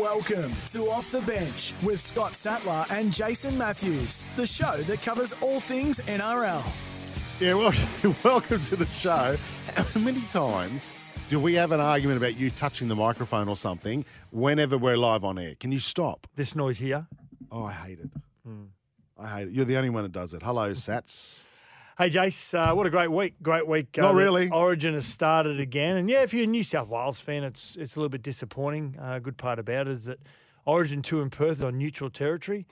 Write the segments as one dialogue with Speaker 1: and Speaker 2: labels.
Speaker 1: Welcome to Off the Bench with Scott Sattler and Jason Matthews, the show that covers all things NRL.
Speaker 2: Yeah, well, welcome to the show. How many times do we have an argument about you touching the microphone or something whenever we're live on air? Can you stop?
Speaker 3: This noise here.
Speaker 2: Oh, I hate it. I hate it. You're the only one that does it. Hello, Sats.
Speaker 3: Hey, Jace, uh, what a great week! Great week.
Speaker 2: Not really.
Speaker 3: Origin has started again, and yeah, if you're a New South Wales fan, it's it's a little bit disappointing. Uh, good part about it is that Origin two in Perth is on neutral territory.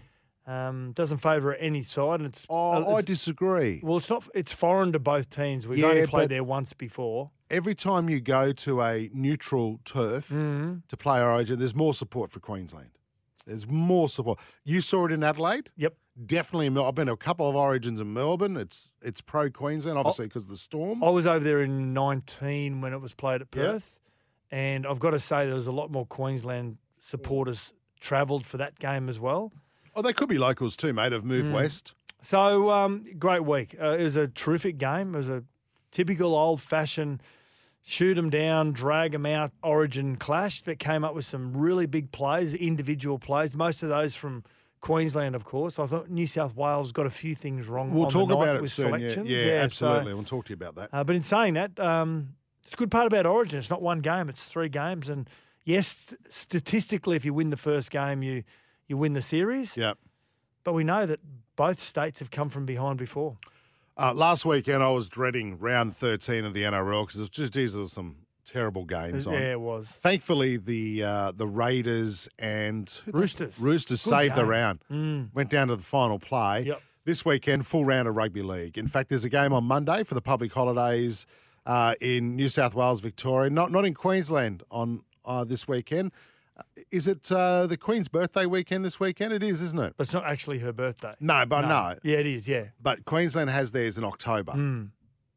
Speaker 3: Um, doesn't favour any side, and it's
Speaker 2: Oh,
Speaker 3: uh,
Speaker 2: I disagree.
Speaker 3: well, it's not. It's foreign to both teams. We've
Speaker 2: Yeah,
Speaker 3: only played there once before.
Speaker 2: Every time you go to a neutral turf
Speaker 3: Mm-hmm.
Speaker 2: to play Origin, there's more support for Queensland. There's more support. You saw it in Adelaide.
Speaker 3: Yep.
Speaker 2: Definitely, I've been to a couple of Origins in Melbourne. It's it's pro Queensland, obviously because of the storm.
Speaker 3: I was over there in 19 when it was played at
Speaker 2: Yeah.
Speaker 3: Perth, and I've got to say there was a lot more Queensland supporters travelled for that game as well.
Speaker 2: Oh, they could be locals too, mate. Have
Speaker 3: Mm.
Speaker 2: moved west.
Speaker 3: So um, great week. Uh, it was a terrific game. It was a typical old-fashioned shoot them down, drag them out Origin clash that came up with some really big plays, individual plays. Most of those from Queensland, of course. I thought New South Wales got a few things wrong.
Speaker 2: We'll
Speaker 3: on
Speaker 2: talk about it
Speaker 3: with
Speaker 2: soon. Yeah,
Speaker 3: selections.
Speaker 2: yeah,
Speaker 3: so-
Speaker 2: absolutely. we'll talk to you about that.
Speaker 3: uh, but in saying that, um, it's a good part about Origin. It's not one game; it's three games. And yes, statistically, if you win the first game, you you win the series.
Speaker 2: yeah.
Speaker 3: But we know that both states have come from behind before.
Speaker 2: Uh, last weekend, I was dreading round 13 of the NRL because it was just, geez, there was some terrible games on.
Speaker 3: Yeah, it was.
Speaker 2: Thankfully, the uh, the Raiders and
Speaker 3: Roosters.
Speaker 2: Roosters
Speaker 3: Good
Speaker 2: saved the round.
Speaker 3: Mm.
Speaker 2: Went down to the final play.
Speaker 3: Yep.
Speaker 2: This weekend, full round of rugby league. In fact, there's a game on Monday for the public holidays uh, in New South Wales, Victoria. Not not in Queensland on uh, this weekend. Uh, Is it uh, the Queen's birthday weekend this weekend? It is, isn't it?
Speaker 3: But it's not actually her birthday.
Speaker 2: No, but no.
Speaker 3: Yeah, it is. Yeah.
Speaker 2: But Queensland has theirs in October.
Speaker 3: Mm.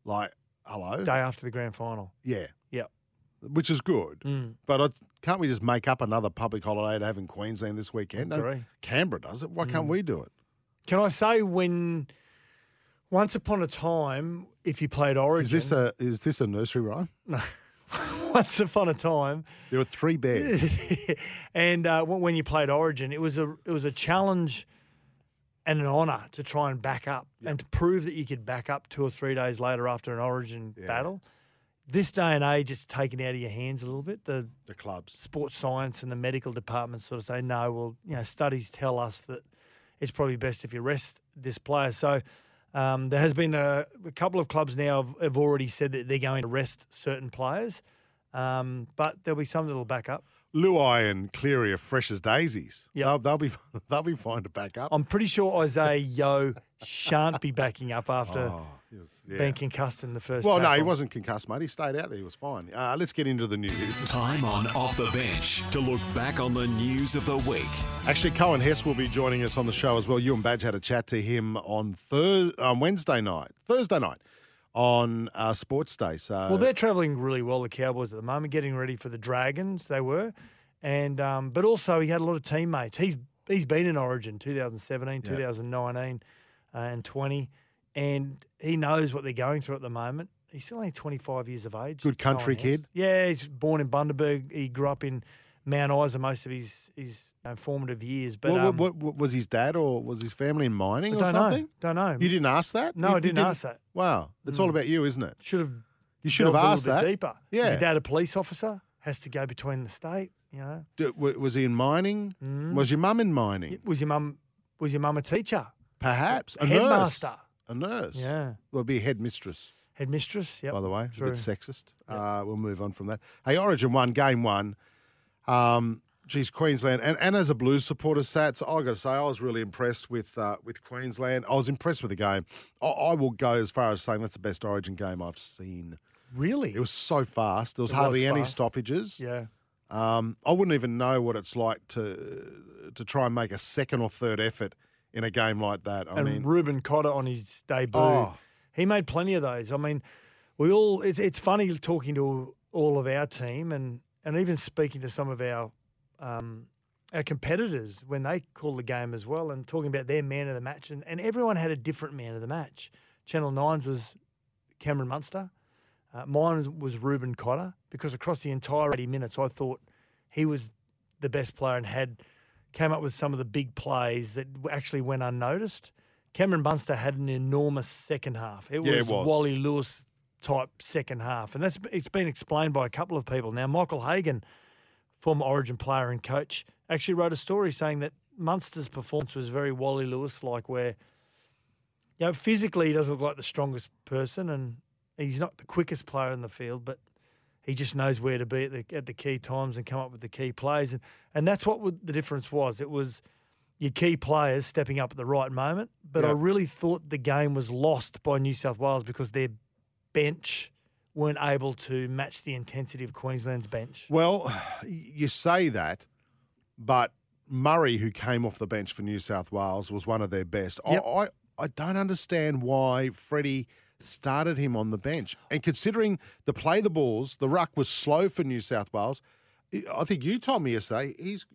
Speaker 2: Like, hello?
Speaker 3: Day after the grand final.
Speaker 2: Yeah.
Speaker 3: Yep.
Speaker 2: Which is good.
Speaker 3: Mm.
Speaker 2: But I, can't we just make up another public holiday to have in Queensland this weekend? No,
Speaker 3: Agree.
Speaker 2: Canberra does it. Why can't
Speaker 3: Mm.
Speaker 2: we do it?
Speaker 3: Can I say when once upon a time, if you played
Speaker 2: Is
Speaker 3: Origin,
Speaker 2: this a is this a nursery rhyme?
Speaker 3: no, once upon a time,
Speaker 2: There were three bears.
Speaker 3: and uh, when you played Origin, it was a it was a challenge and an honour to try and back up and to prove that you could back up two or three days later after an Origin
Speaker 2: Yeah.
Speaker 3: battle. This day and age, it's taken out of your hands a little bit. The
Speaker 2: the clubs.
Speaker 3: sports science and the medical department sort of say no. Well, you know, studies tell us that it's probably best if you rest this player. So. Um, there has been a, a couple of clubs now have, have already said that they're going to rest certain players, um, but there'll be some that'll back up.
Speaker 2: Luai and Cleary are fresh as daisies.
Speaker 3: Yep.
Speaker 2: They'll, they'll be they'll be fine to back up.
Speaker 3: I'm pretty sure Isaiah Yeo shan't be backing up after
Speaker 2: Oh, he was- yeah.
Speaker 3: being concussed in the first.
Speaker 2: Well, no, he wasn't concussed, mate. He stayed out there. He was fine. Uh, let's get into the news.
Speaker 4: Time on Off the Bench to look back on the news of the week.
Speaker 2: Actually, Coen Hess will be joining us on the show as well. You and Badge had a chat to him on Thurs on Wednesday night, Thursday night, on uh, Sports Day. So,
Speaker 3: Well, they're travelling really well. The Cowboys at the moment, getting ready for the Dragons. They were, and um, but also he had a lot of teammates. He's he's been in Origin 2017,
Speaker 2: Yeah.
Speaker 3: 2019, uh, and 20, and he knows what they're going through at the moment. He's still only 25 years of age.
Speaker 2: Good country
Speaker 3: Hess.
Speaker 2: kid.
Speaker 3: Yeah, he's born in Bundaberg. He grew up in Mount Isa most of his his uh, formative years. But
Speaker 2: Well,
Speaker 3: um,
Speaker 2: what, what, was his dad or was his family in mining
Speaker 3: I
Speaker 2: or something?
Speaker 3: know. Don't know.
Speaker 2: You didn't ask that?
Speaker 3: No,
Speaker 2: You-
Speaker 3: I
Speaker 2: you
Speaker 3: didn't ask that.
Speaker 2: Wow, it's all
Speaker 3: Mm.
Speaker 2: about you, isn't it?
Speaker 3: Should have.
Speaker 2: You should have
Speaker 3: delved a
Speaker 2: asked that.
Speaker 3: deeper. Is
Speaker 2: Yeah.
Speaker 3: your dad a police officer? Has to go between the state. You know.
Speaker 2: D- Was he in mining?
Speaker 3: Mm.
Speaker 2: Was your mum in mining?
Speaker 3: Was your mum was your mum a teacher?
Speaker 2: Perhaps a
Speaker 3: Headmaster.
Speaker 2: nurse. A nurse.
Speaker 3: Yeah.
Speaker 2: Well, be a headmistress.
Speaker 3: Headmistress. Yep.
Speaker 2: by the way. It's a bit sexist. Uh, we'll move on from that. Hey, Origin one, game one. Um, geez, Queensland, and, and as a Blues supporter, Sats, I got to say, I was really impressed with uh, with Queensland. I was impressed with the game. I, I will go as far as saying that's the best Origin game I've seen.
Speaker 3: Really?
Speaker 2: It was so fast. There was
Speaker 3: It
Speaker 2: hardly
Speaker 3: was
Speaker 2: any stoppages.
Speaker 3: yeah.
Speaker 2: Um, I wouldn't even know what it's like to to try and make a second or third effort in a game like that. I
Speaker 3: and
Speaker 2: mean,
Speaker 3: Reuben Cotter on his debut,
Speaker 2: Oh.
Speaker 3: he made plenty of those. I mean, we all it's, it's funny talking to all of our team and and even speaking to some of our um, our competitors when they call the game as well and talking about their man of the match and, and everyone had a different man of the match. Channel Nines was Cameron Munster. Uh, mine was Reuben Cotter because across the entire 80 minutes, I thought he was the best player and had came up with some of the big plays that actually went unnoticed. Cameron Munster had an enormous second half. It was,
Speaker 2: Yeah, it was.
Speaker 3: Wally Lewis type second half, and that's it's been explained by a couple of people. Now, Michael Hagan, former Origin player and coach, actually wrote a story saying that Munster's performance was very Wally Lewis like, where you know physically he doesn't look like the strongest person, and he's not the quickest player in the field, but he just knows where to be at the, at the key times and come up with the key plays. And, and that's what would- the difference was. It was your key players stepping up at the right moment. But I really thought the game was lost by New South Wales because their bench weren't able to match the intensity of Queensland's bench.
Speaker 2: well, you say that, but Murray, who came off the bench for New South Wales, was one of their best. I-
Speaker 3: Yep.
Speaker 2: I, I don't understand why Freddie started him on the bench. And considering the play the balls, the ruck was slow for New South Wales. I think you told me yesterday he's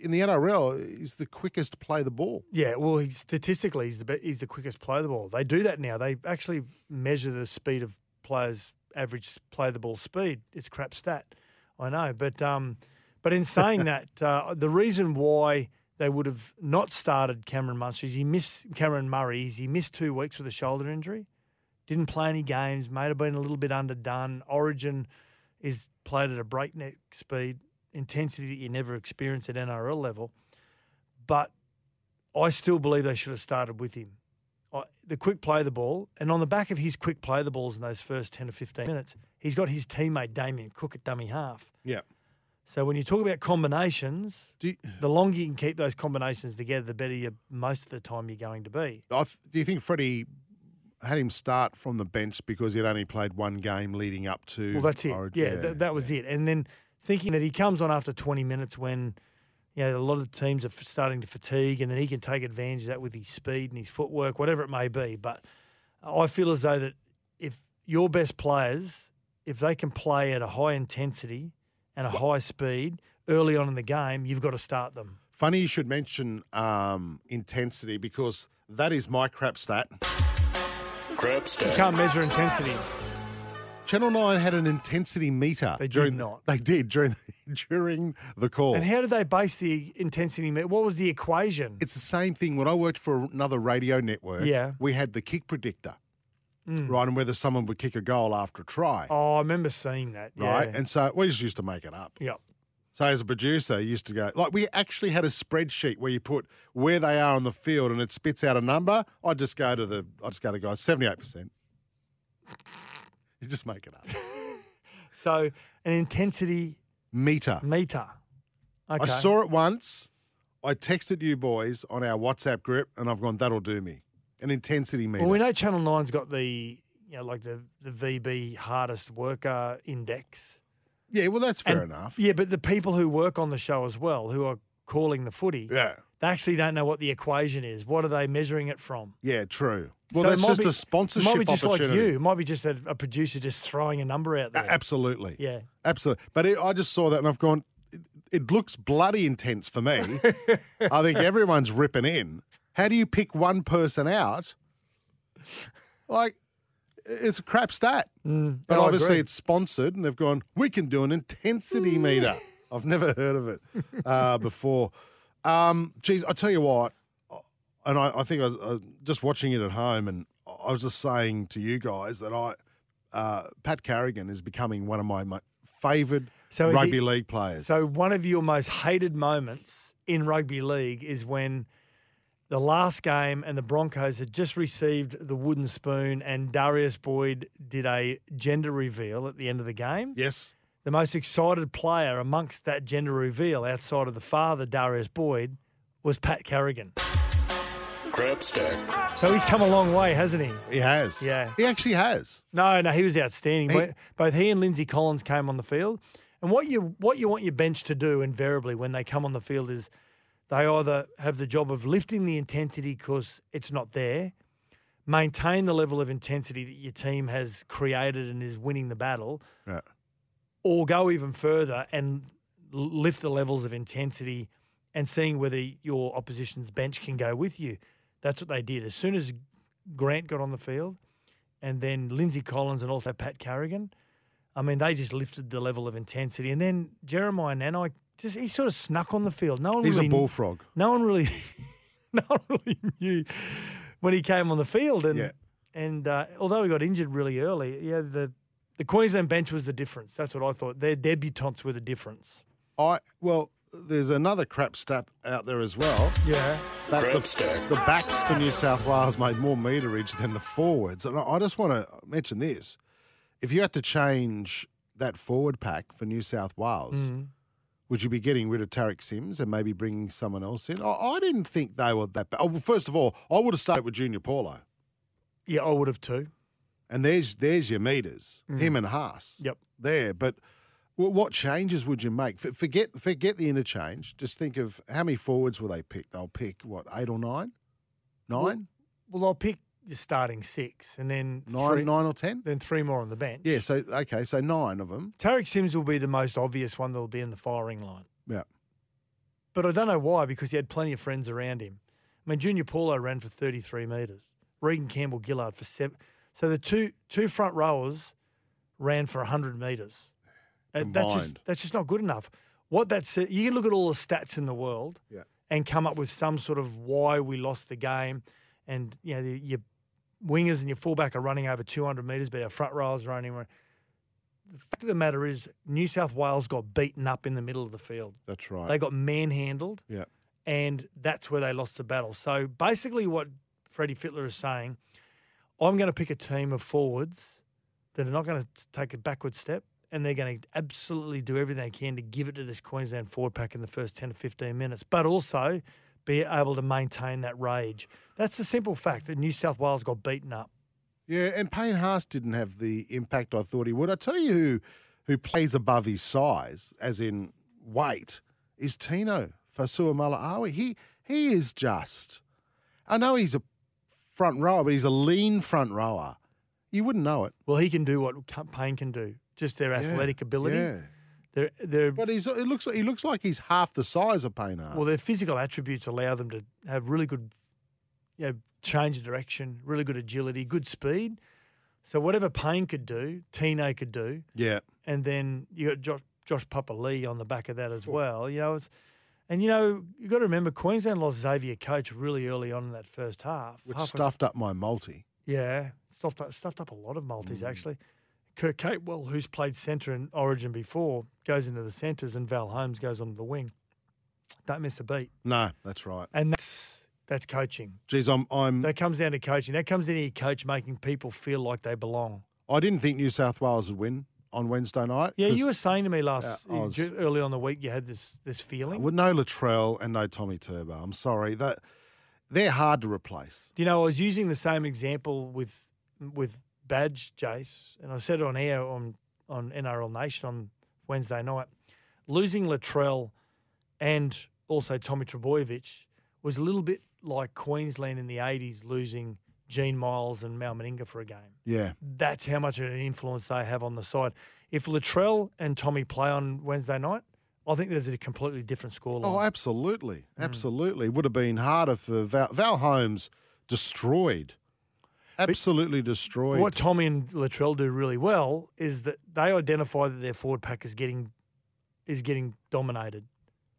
Speaker 2: in the NRL. He's the quickest to play the ball.
Speaker 3: Yeah, well, he, statistically, he's the be- he's the quickest play the ball. They do that now. They actually measure the speed of players' average play the ball speed. It's crap stat, I know, but um, but in saying that, uh, the reason why they would have not started Cameron Munster is he missed Cameron Murray. Is he missed two weeks with a shoulder injury, didn't play any games, may have been a little bit underdone. Origin is played at a breakneck speed, intensity that you never experience at NRL level, but I still believe they should have started with him. I- The quick play the ball, and on the back of his quick play the balls in those first 10 or 15 minutes, he's got his teammate Damien Cook at dummy half.
Speaker 2: Yeah.
Speaker 3: So when you talk about combinations,
Speaker 2: Do you,
Speaker 3: the longer you can keep those combinations together, the better you most of the time you're going to be.
Speaker 2: I th- do you think Freddie had him start from the bench because he'd only played one game leading up to?
Speaker 3: Well, that's it.
Speaker 2: Origin?
Speaker 3: yeah, th- that was it. And then thinking that he comes on after 20 minutes when you know, a lot of teams are starting to fatigue, and then he can take advantage of that with his speed and his footwork, whatever it may be. But I feel as though that if your best players, if they can play at a high intensity and a high speed early on in the game, you've got to start them.
Speaker 2: Funny you should mention um, intensity because that is my crap stat.
Speaker 4: Crap stat.
Speaker 3: You can't measure intensity.
Speaker 2: Channel Nine had an intensity meter.
Speaker 3: They did
Speaker 2: during,
Speaker 3: not.
Speaker 2: They did during during the call.
Speaker 3: And how did they base the intensity? meter? What was the equation?
Speaker 2: it's the same thing. When I worked for another radio network,
Speaker 3: Yeah.
Speaker 2: we had the kick predictor, mm. right, and whether someone would kick a goal after a try,
Speaker 3: oh, I remember seeing that.
Speaker 2: right,
Speaker 3: Yeah.
Speaker 2: and so we just used to make it up.
Speaker 3: yeah.
Speaker 2: So as a producer, you used to go like we actually had a spreadsheet where you put where they are on the field and it spits out a number. I just go to the I just go to the guy seventy eight percent. You just make it up.
Speaker 3: So an intensity
Speaker 2: Meter.
Speaker 3: meter. Okay.
Speaker 2: I saw it once. I texted you boys on our WhatsApp group, and I've gone. That'll do me. An intensity meter.
Speaker 3: Well, we know Channel Nine's got the you know like the the VB hardest worker index.
Speaker 2: yeah, well, that's fair
Speaker 3: And-
Speaker 2: enough.
Speaker 3: Yeah, but the people who work on the show as well, who are calling the footy,
Speaker 2: yeah,
Speaker 3: they actually don't know what the equation is. What are they measuring it from?
Speaker 2: yeah, true. Well,
Speaker 3: So
Speaker 2: that's just
Speaker 3: be-
Speaker 2: a sponsorship
Speaker 3: might be just
Speaker 2: opportunity.
Speaker 3: like you. It might be just a, a producer just throwing a number out there.
Speaker 2: Absolutely.
Speaker 3: Yeah.
Speaker 2: Absolutely. But it, I just saw that and I've gone, it, it looks bloody intense for me. I think everyone's ripping in. How do you pick one person out? Like, it's a crap stat. but
Speaker 3: Mm, no, I
Speaker 2: obviously it's sponsored and they've gone, we can do an intensity meter. I've never heard of it uh, before. Um, geez, I tell you what, and I, I think I was, I was just watching it at home and I was just saying to you guys that I, uh, Pat Carrigan is becoming one of my, my favourite
Speaker 3: So
Speaker 2: rugby
Speaker 3: he-
Speaker 2: league players.
Speaker 3: So one of your most hated moments in rugby league is when the last game and the Broncos had just received the wooden spoon and Darius Boyd did a gender reveal at the end of the game.
Speaker 2: yes.
Speaker 3: The most excited player amongst that gender reveal outside of the father, Darius Boyd, was Pat Carrigan.
Speaker 4: Crap stat.
Speaker 3: So he's come a long way, hasn't he?
Speaker 2: He has.
Speaker 3: Yeah.
Speaker 2: He actually has.
Speaker 3: No, no, he was outstanding.
Speaker 2: He-
Speaker 3: Both- Both he and Lindsay Collins came on the field, And what you what you want your bench to do invariably when they come on the field is they either have the job of lifting the intensity because it's not there, maintain the level of intensity that your team has created and is winning the battle,
Speaker 2: Yeah.
Speaker 3: or go even further and lift the levels of intensity and seeing whether your opposition's bench can go with you. That's what they did. As soon as Grant got on the field, and then Lindsay Collins and also Pat Carrigan, I mean, they just lifted the level of intensity. And then Jeremiah Nanai, just he sort of snuck on the field. No one
Speaker 2: He's
Speaker 3: really,
Speaker 2: a bullfrog.
Speaker 3: No one really, no one really knew when he came on the field. And
Speaker 2: Yeah.
Speaker 3: and uh, although he got injured really early, yeah, the the Queensland bench was the difference. That's what I thought. Their debutants were the difference.
Speaker 2: I well, there's another crap stat out there as well.
Speaker 3: Yeah.
Speaker 2: That's the, the backs for New South Wales made more meterage than the forwards. And I I just want to mention this. If you had to change that forward pack for New South Wales,
Speaker 3: Mm-hmm.
Speaker 2: would you be getting rid of Tariq Sims and maybe bringing someone else in? I, I didn't think they were that bad. Oh, well, first of all, I would have started with Junior Paulo.
Speaker 3: Yeah, I would have too.
Speaker 2: And there's there's your meters, him and Haas.
Speaker 3: Mm. Yep.
Speaker 2: There. But wh- what changes would you make? Forget forget the interchange. Just think of how many forwards will they pick? They'll pick, what, eight or nine? Nine?
Speaker 3: Well, I'll pick your starting six and then
Speaker 2: Nine,
Speaker 3: three,
Speaker 2: nine or ten?
Speaker 3: then three more on the bench.
Speaker 2: Yeah, so okay, so nine of them.
Speaker 3: Tariq Sims will be the most obvious one that'll be in the firing line.
Speaker 2: Yeah.
Speaker 3: But I don't know why, because he had plenty of friends around him. I mean, Junior Paulo ran for 33 metres. Reagan Campbell Gillard for seven. So the two two front rowers ran for 100 metres. And that's just, that's just not good enough. What that's you can look at all the stats in the world
Speaker 2: Yeah.
Speaker 3: and come up with some sort of why we lost the game, and you know your wingers and your fullback are running over 200 metres, but our front rowers are running. The fact of the matter is, New South Wales got beaten up in the middle of the field.
Speaker 2: That's right.
Speaker 3: They got manhandled,
Speaker 2: yeah.
Speaker 3: and that's where they lost the battle. So basically, what Freddie Fittler is saying, I'm going to pick a team of forwards that are not going to take a backward step, and they're going to absolutely do everything they can to give it to this Queensland forward pack in the first 10 to 15 minutes, but also be able to maintain that rage. That's the simple fact that New South Wales got beaten up.
Speaker 2: Yeah, and Payne Haas didn't have the impact I thought he would. I tell you who who plays above his size, as in weight, is Tino Fa'asuamaleaui. He he is just I know he's a front rower, but he's a lean front rower. You wouldn't know it.
Speaker 3: Well, he can do what Payne can do, just their athletic ability.
Speaker 2: Yeah.
Speaker 3: They're, they're,
Speaker 2: But he's it looks like he looks like he's half the size of Payne.
Speaker 3: Well, their physical attributes allow them to have really good, you know, change of direction, really good agility, good speed. So whatever Payne could do, Tino could do,
Speaker 2: yeah.
Speaker 3: and then you got Josh, Josh Papalii on the back of that as well. You know, it's and you know you got to remember Queensland lost Xavier Coates really early on in that first half.
Speaker 2: Which
Speaker 3: Halfway-
Speaker 2: stuffed up my multi.
Speaker 3: yeah, stuffed up, stuffed up a lot of
Speaker 2: Mm.
Speaker 3: multis actually. Kurt Capewell, who's played centre in Origin before, goes into the centres, and Val Holmes goes onto the wing. Don't miss a beat,
Speaker 2: No, that's right.
Speaker 3: and that's that's coaching.
Speaker 2: Geez, I'm I'm
Speaker 3: That comes down to coaching. That comes down to your coach making people feel like they belong.
Speaker 2: I didn't think New South Wales would win on Wednesday night.
Speaker 3: Yeah, you were saying to me last
Speaker 2: I was-
Speaker 3: early on the week you had this this feeling.
Speaker 2: With no Latrell and no Tommy Turbo. I'm sorry. That they're hard to replace.
Speaker 3: You know, I was using the same example with with Badge Jace, and I said it on air on on NRL Nation on Wednesday night. Losing Latrell and also Tommy Trbojevic was a little bit like Queensland in the '80s losing Gene Miles and Mal Meninga for a game.
Speaker 2: Yeah.
Speaker 3: That's how much of an influence they have on the side. If Latrell and Tommy play on Wednesday night, I think there's a completely different scoreline.
Speaker 2: Oh, absolutely.
Speaker 3: Hmm.
Speaker 2: Absolutely. Would have been harder for Val, Val Holmes destroyed. Absolutely destroyed.
Speaker 3: What Tommy and Latrell do really well is that they identify that their forward pack is getting is getting dominated.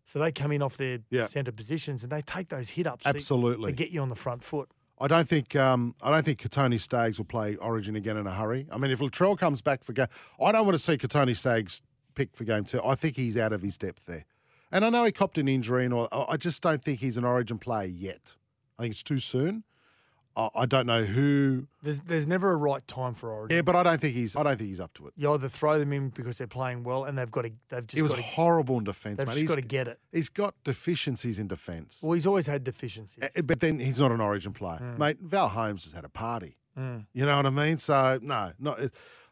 Speaker 3: So they come in off their
Speaker 2: Yeah.
Speaker 3: centre positions and they take those hit ups
Speaker 2: Absolutely.
Speaker 3: to get you on the front foot.
Speaker 2: I don't think um, I don't think Kotoni Staggs will play Origin again in a hurry. I mean, if Latrell comes back for game, I don't want to see Kotoni Staggs picked for game two. I think he's out of his depth there, and I know he copped an injury, and all, I I just don't think he's an Origin player yet. I think it's too soon. I, don't know who.
Speaker 3: There's there's never a right time for Origin.
Speaker 2: Yeah, but I don't think he's. I don't think he's up to it.
Speaker 3: You either throw them in because they're playing well and they've got to they've just
Speaker 2: It was
Speaker 3: to,
Speaker 2: horrible in defence, mate.
Speaker 3: just
Speaker 2: He's
Speaker 3: got to get it.
Speaker 2: he's got deficiencies in defence.
Speaker 3: Well, he's always had deficiencies.
Speaker 2: Uh, But then he's not an Origin player,
Speaker 3: Hmm.
Speaker 2: mate. Val Holmes has had a party. You know what I mean? So no, not.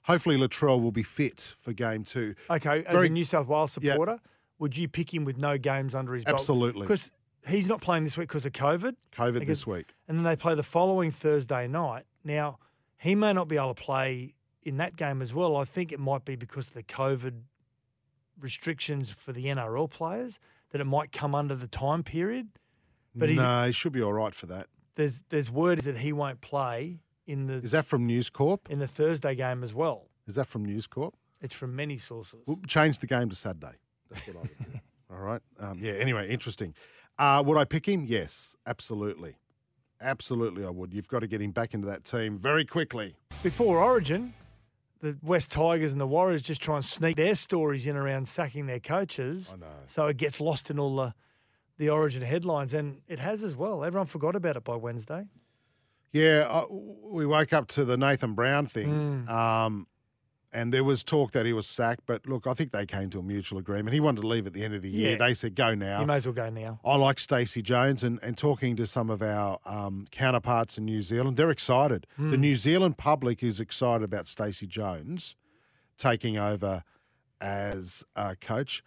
Speaker 2: hopefully Latrell will be fit for game two.
Speaker 3: Okay, as
Speaker 2: Very-
Speaker 3: a New South Wales
Speaker 2: Yeah.
Speaker 3: supporter, would you pick him with no games under his belt?
Speaker 2: Absolutely.
Speaker 3: Because he's not playing this week because of COVID.
Speaker 2: COVID
Speaker 3: Because-
Speaker 2: this week.
Speaker 3: and then they play the following Thursday night. Now, he may not be able to play in that game as well. I think it might be because of the COVID restrictions for the NRL players that it might come under the time period. But
Speaker 2: no, he should be all right for that.
Speaker 3: there's there's word that he won't play in the
Speaker 2: Is that from News Corp?
Speaker 3: in the Thursday game as well.
Speaker 2: Is that from News Corp?
Speaker 3: It's from many sources.
Speaker 2: We'll change the game to Saturday. That's what I would do. All right. Um, yeah. Anyway, interesting. Uh, would I pick him? Yes, absolutely, absolutely. I would. You've got to get him back into that team very quickly.
Speaker 3: Before Origin, the West Tigers and the Warriors just try and sneak their stories in around sacking their coaches.
Speaker 2: I know.
Speaker 3: So it gets lost in all the the Origin headlines, and it has as well. Everyone forgot about it by Wednesday.
Speaker 2: Yeah, uh, we woke up to the Nathan Brown thing, um, and there was talk that he was sacked. But look, I think they came to a mutual agreement. He wanted to leave at the end of the year.
Speaker 3: Yeah.
Speaker 2: They said, "Go now."
Speaker 3: You may as well go now.
Speaker 2: I like Stacey Jones and, and talking to some of our um, counterparts in New Zealand, they're excited. The New Zealand public is excited about Stacey Jones taking over as uh, coach.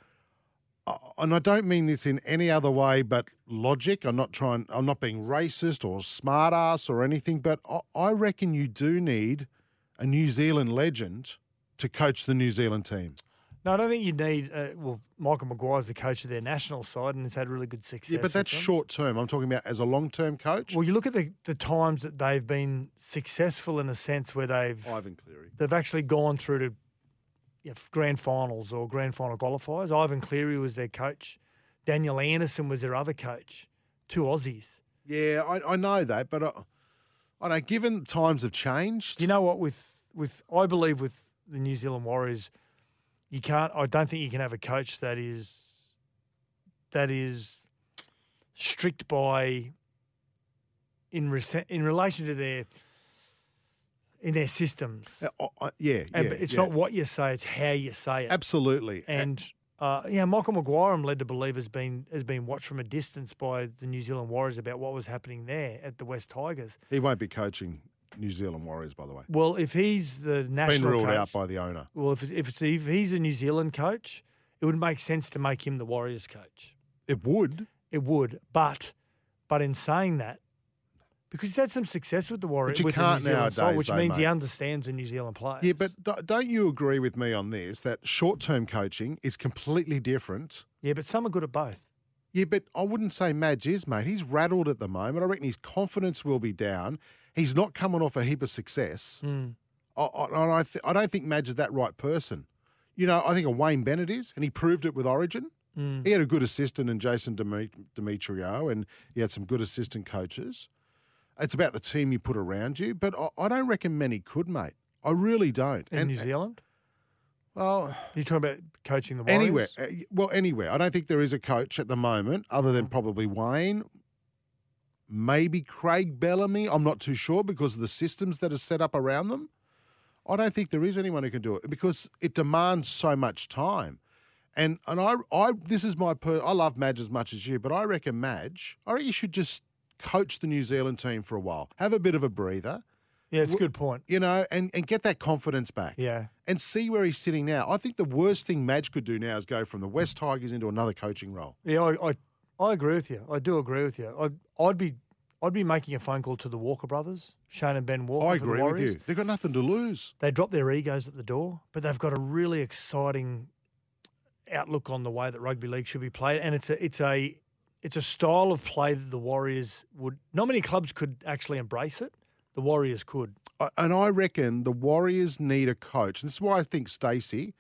Speaker 2: Uh, and I don't mean this in any other way but logic. I'm not trying. I'm not being racist or smart ass or anything. But I, I reckon you do need a New Zealand legend to coach the New Zealand team.
Speaker 3: No, I don't think you need. Uh, well, Michael Maguire's the coach of their national side, and has had really good success.
Speaker 2: Yeah, but that's short term. I'm talking about as a long term coach.
Speaker 3: Well, you look at the, the times that they've been successful in a sense where they've
Speaker 2: Ivan Cleary.
Speaker 3: they've actually gone through to you know, grand finals or grand final qualifiers. Ivan Cleary was their coach. Daniel Anderson was their other coach. Two Aussies.
Speaker 2: Yeah, I, I know that, but I, I know. Given times have changed,
Speaker 3: Do you know what? With with I believe with the New Zealand Warriors, you can't. I don't think you can have a coach that is that is strict by in rese- in relation to their in their systems.
Speaker 2: Uh, I- yeah,
Speaker 3: And
Speaker 2: yeah,
Speaker 3: it's
Speaker 2: yeah.
Speaker 3: not what you say; it's how you say it.
Speaker 2: absolutely.
Speaker 3: And uh, yeah, Michael Maguire, I'm led to believe, has been has been watched from a distance by the New Zealand Warriors about what was happening there at the West Tigers.
Speaker 2: he won't be coaching New Zealand Warriors, by the way.
Speaker 3: Well, if he's the national
Speaker 2: Been ruled
Speaker 3: coach,
Speaker 2: out by the owner.
Speaker 3: well, if if, it's, if he's a New Zealand coach, it would make sense to make him the Warriors coach.
Speaker 2: It would.
Speaker 3: It would, but but in saying that, because he's had some success with the Warriors,
Speaker 2: you
Speaker 3: with
Speaker 2: can't
Speaker 3: the New Zealand side, which
Speaker 2: though,
Speaker 3: means he understands the New Zealand players.
Speaker 2: Yeah, but don't you agree with me on this that short term coaching is completely different?
Speaker 3: yeah, but some are good at both.
Speaker 2: Yeah, but I wouldn't say Madge is, mate. He's rattled at the moment. I reckon his confidence will be down. He's not coming off a heap of success.
Speaker 3: Mm.
Speaker 2: I, I, I, th- I don't think Madge is that right person. You know, I think a Wayne Bennett is, and he proved it with Origin.
Speaker 3: Mm.
Speaker 2: He had a good assistant in Jason Demetriou, and he had some good assistant coaches. It's about the team you put around you, but I, I don't reckon many could, mate. I really don't.
Speaker 3: In New Zealand,
Speaker 2: well,
Speaker 3: you're talking about coaching the Warriors.
Speaker 2: anywhere, uh, well, anywhere. I don't think there is a coach at the moment, other than probably Wayne, maybe Craig Bellamy. I'm not too sure because of the systems that are set up around them. I don't think there is anyone who can do it because it demands so much time. And and I I this is my per, I love Madge as much as you, but I reckon Madge, I reckon you should just coach the New Zealand team for a while, have a bit of a breather,
Speaker 3: Yeah, it's a good point.
Speaker 2: you know, and and get that confidence back
Speaker 3: Yeah.
Speaker 2: and see where he's sitting now. I think the worst thing Madge could do now is go from the West Tigers into another coaching role.
Speaker 3: Yeah, I, I, I agree with you. I do agree with you. I, I'd be, I'd be making a phone call to the Walker brothers, Shane and Ben Walker.
Speaker 2: I agree with you. They've got nothing to lose.
Speaker 3: They drop their egos at the door, but they've got a really exciting outlook on the way that rugby league should be played, and it's a, it's a, it's a style of play that the Warriors would. Not many clubs could actually embrace it. The Warriors could.
Speaker 2: And I reckon the Warriors need a coach. And this is why I think Stacey,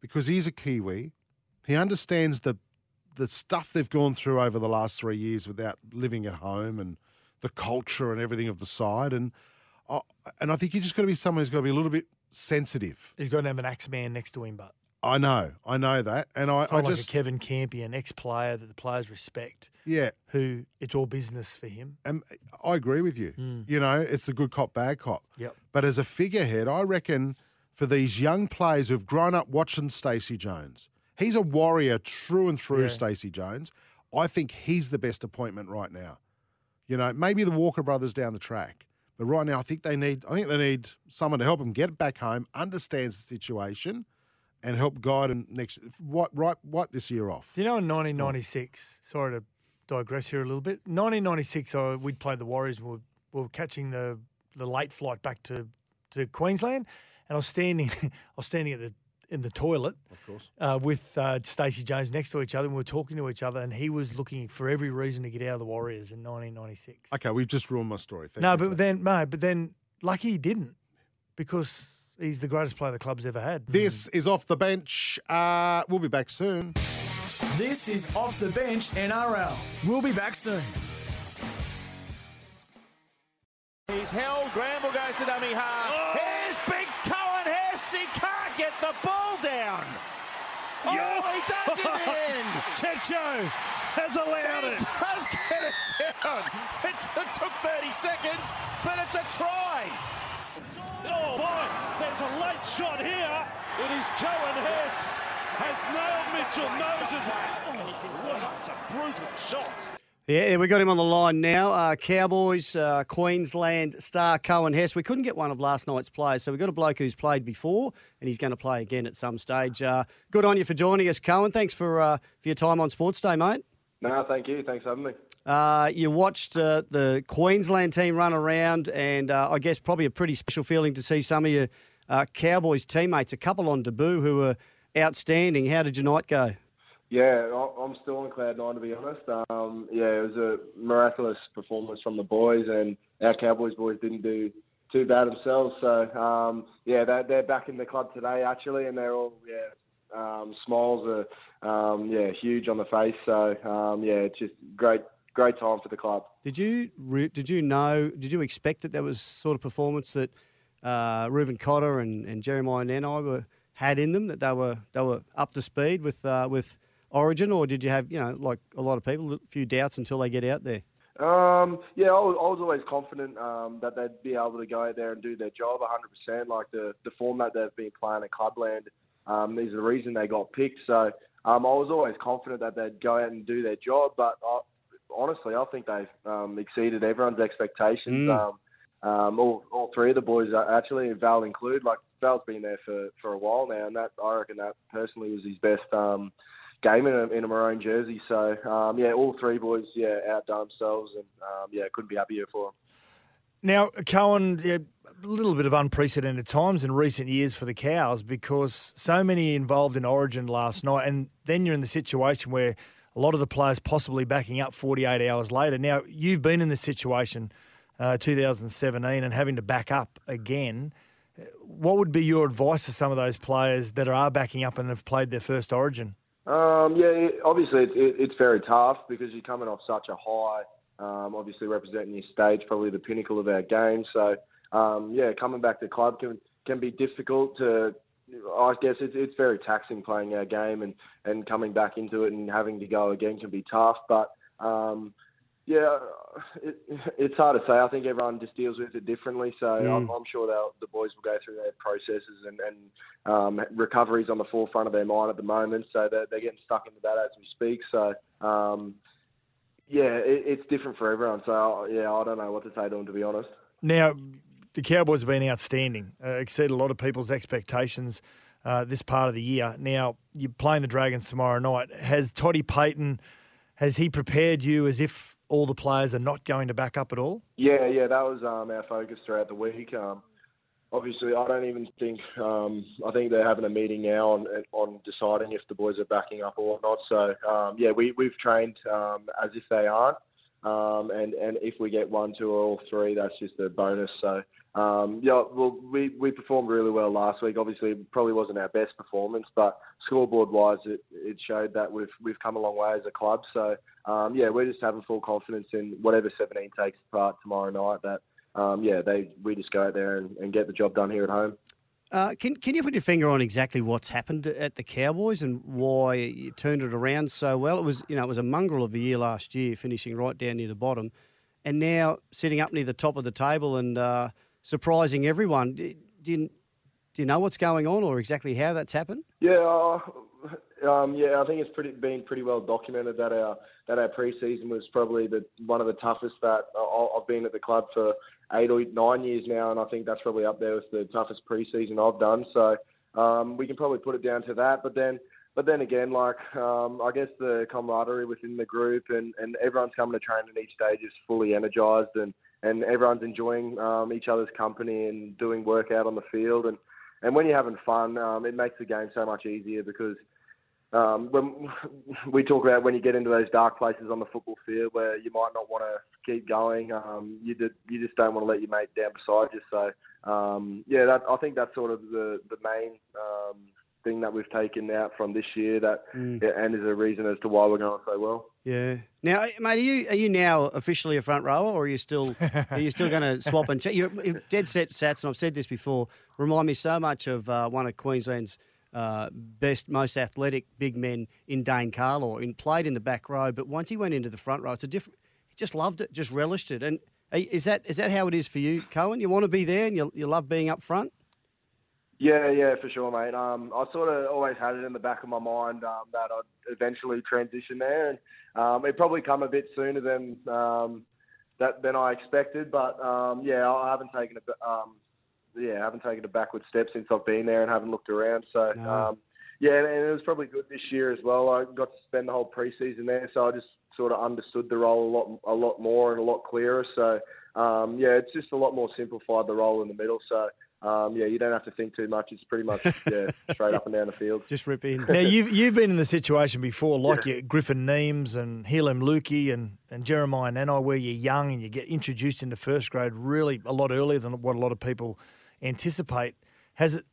Speaker 2: because he's a Kiwi, he understands the the stuff they've gone through over the last three years without living at home and the culture and everything of the side. And I, and I think you just got to be someone who's got to be a little bit sensitive.
Speaker 3: He's got to have an axe man next to him, but
Speaker 2: I know, I know that, and I, I
Speaker 3: like
Speaker 2: just
Speaker 3: a Kevin Campy, an ex-player that the players respect,
Speaker 2: yeah.
Speaker 3: who it's all business for him.
Speaker 2: And I agree with you. Hmm. You know, it's the good cop, bad cop.
Speaker 3: Yep.
Speaker 2: But as a figurehead, I reckon for these young players who've grown up watching Stacey Jones, he's a warrior through and through,
Speaker 3: Yeah.
Speaker 2: Stacey Jones. I think he's the best appointment right now. You know, maybe the Walker brothers down the track, But right now, I think they need. I think they need someone to help them get back home, understands the situation, and help guide them next. What right? What this year off?
Speaker 3: Do you know in 1996? Sorry to digress here a little bit. 1996, uh, we'd played the Warriors. We were, we were catching the the late flight back to to Queensland, and I was standing. I was standing at the in the toilet,
Speaker 2: Of course.
Speaker 3: uh, with uh, Stacey Jones next to each other, and we were talking to each other, and he was looking for every reason to get out of the Warriors in 1996.
Speaker 2: Okay, we've just ruined my story. Thank
Speaker 3: no, but then no, but then lucky he didn't, because he's the greatest player the club's ever had.
Speaker 2: this is off the bench. Uh, we'll be back soon.
Speaker 1: This is Off the Bench NRL. We'll be back soon.
Speaker 5: He's held. Granville goes to dummy half. Here's big Coen Hess. He can't get the ball down. Oh, he does it in.
Speaker 6: Checho has allowed
Speaker 5: He
Speaker 6: it.
Speaker 5: does get it down. It t- took 30 seconds, but it's a try.
Speaker 6: Oh boy, there's a late shot here. It is Coen Hess has nailed Mitchell Moses. Oh, what a brutal shot.
Speaker 7: Yeah, we got him on the line now. Uh, Cowboys, uh, Queensland star Coen Hess. We couldn't get one of last night's players, so we got a bloke who's played before, and he's going to play again at some stage. Uh, good on you for joining us, Coen. Thanks for uh, for your time on Sports Day, mate.
Speaker 8: No, thank you. Thanks for having me.
Speaker 7: Uh, you watched uh, the Queensland team run around, and uh, I guess probably a pretty special feeling to see some of your uh, Cowboys teammates, a couple on debut who were outstanding. How did your night go?
Speaker 8: Yeah, I- I'm still on cloud nine to be honest. Um, yeah, it was a miraculous performance from the boys, and our Cowboys boys didn't do too bad themselves. So um, yeah, they're, they're back in the club today actually, and they're all yeah um, smiles are um, yeah huge on the face. So um, yeah, it's just great great time for the club.
Speaker 7: Did you re- did you know? Did you expect that that was sort of performance that uh, Reuben Cotter and, and Jeremiah Nanai were had in them? That they were they were up to speed with uh, with Origin, or did you have you know like a lot of people a few doubts until they get out there?
Speaker 8: Um, yeah, I was, I was always confident um, that they'd be able to go out there and do their job 100%. Like the, the format they've been playing at Clubland um, is the reason they got picked. So um, I was always confident that they'd go out and do their job. But I, honestly, I think they've um, exceeded everyone's expectations.
Speaker 7: Mm.
Speaker 8: Um, um, all, all three of the boys, are actually, Val included. Like Val's been there for, for a while now, and that I reckon that personally was his best. Um, game in a, in a maroon jersey. So um, yeah, all three boys yeah outdone themselves, and um, yeah couldn't be happier for them.
Speaker 3: Now, Coen, little bit of unprecedented times in recent years for the Cows because so many involved in Origin last night, and then you're in the situation where a lot of the players possibly backing up 48 hours later. Now, you've been in this situation, uh, 2017, and having to back up again. What would be your advice to some of those players that are backing up and have played their first Origin?
Speaker 8: Um, yeah, obviously it, it, it's very tough because you're coming off such a high. Um, obviously representing your stage, probably the pinnacle of our game. So um, yeah, coming back to club can can be difficult to. I guess it's it's very taxing playing our game and, and coming back into it and having to go again can be tough. But um, yeah, it, it's hard to say. I think everyone just deals with it differently. So I'm, I'm sure the boys will go through their processes and, and um, recoveries on the forefront of their mind at the moment. So they're, they're getting stuck into that as we speak. So um, yeah, it, it's different for everyone. So yeah, I don't know what to say to them to be honest.
Speaker 3: Now, the Cowboys have been outstanding, uh, exceed a lot of people's expectations uh, this part of the year. Now, you're playing the Dragons tomorrow night. Has Toddy Payten, has he prepared you as if all the players are not going to back up at all?
Speaker 8: Yeah, yeah, that was um, our focus throughout the week. Um, obviously, I don't even think um, I think they're having a meeting now on on deciding if the boys are backing up or not. So um, yeah, we we've trained um, as if they aren't, um, and and if we get one, two, or all three, that's just a bonus. So um, yeah, well, we we performed really well last week. Obviously, it probably wasn't our best performance, but scoreboard wise, it, it showed that we've we've come a long way as a club. So um, yeah, we're just having full confidence in whatever 17 takes part tomorrow night. That um, yeah, they we just go out there and, and get the job done here at home.
Speaker 7: Uh, can can you put your finger on exactly what's happened at the Cowboys and why you turned it around so well? It was you know it was a mongrel of a year last year, finishing right down near the bottom, and now sitting up near the top of the table and uh, surprising everyone. Do do you, do you know what's going on or exactly how that's happened?
Speaker 8: Yeah, uh, um, yeah, I think it's pretty been pretty well documented that our that our preseason was probably the one of the toughest that I've been at the club for eight or nine years now, and I think that's probably up there with the toughest preseason I've done. So um, we can probably put it down to that. But then, but then again, like um, I guess the camaraderie within the group and, and everyone's coming to training each stage is fully energised and and everyone's enjoying um, each other's company and doing work out on the field and and when you're having fun, um, it makes the game so much easier because um, when we talk about when you get into those dark places on the football field where you might not want to keep going, um, you did, you just don't want to let your mate down beside you. So um, yeah, that, I think that's sort of the the main um, thing that we've taken out from this year that
Speaker 7: Mm.
Speaker 8: yeah, and is a reason as to why we're going so well.
Speaker 7: Yeah. Now, mate, are you are you now officially a front rower, or are you still are you still going to swap and check? You're you're dead set Sats, and I've said this before. Remind me so much of uh, one of Queensland's uh, best, most athletic big men in Dane Carlaw. In played in the back row, but once he went into the front row, it's a different. He just loved it, just relished it. And is that is that how it is for you, Coen? You want to be there, and you you love being up front.
Speaker 8: Yeah, yeah, for sure, mate. Um, I sort of always had it in the back of my mind um, that I'd eventually transition there, and um, it probably come a bit sooner than um, that than I expected. But um, yeah, I haven't taken a um, yeah, I haven't taken a backward step since I've been there and haven't looked around. So
Speaker 7: No.
Speaker 8: um, yeah, and it was probably good this year as well. I got to spend the whole preseason there, so I just sort of understood the role a lot a lot more and a lot clearer. So um, yeah, it's just a lot more simplified the role in the middle. So. Um, yeah, you don't have to think too much. It's pretty much yeah, straight up and down the field.
Speaker 7: Just rip in.
Speaker 3: Now you've you've been in the situation before, like your Griffin Neame and Heilum Luki and, and Jeremiah Nanai, where you're young and you get introduced into first grade really a lot earlier than what a lot of people anticipate. Has it?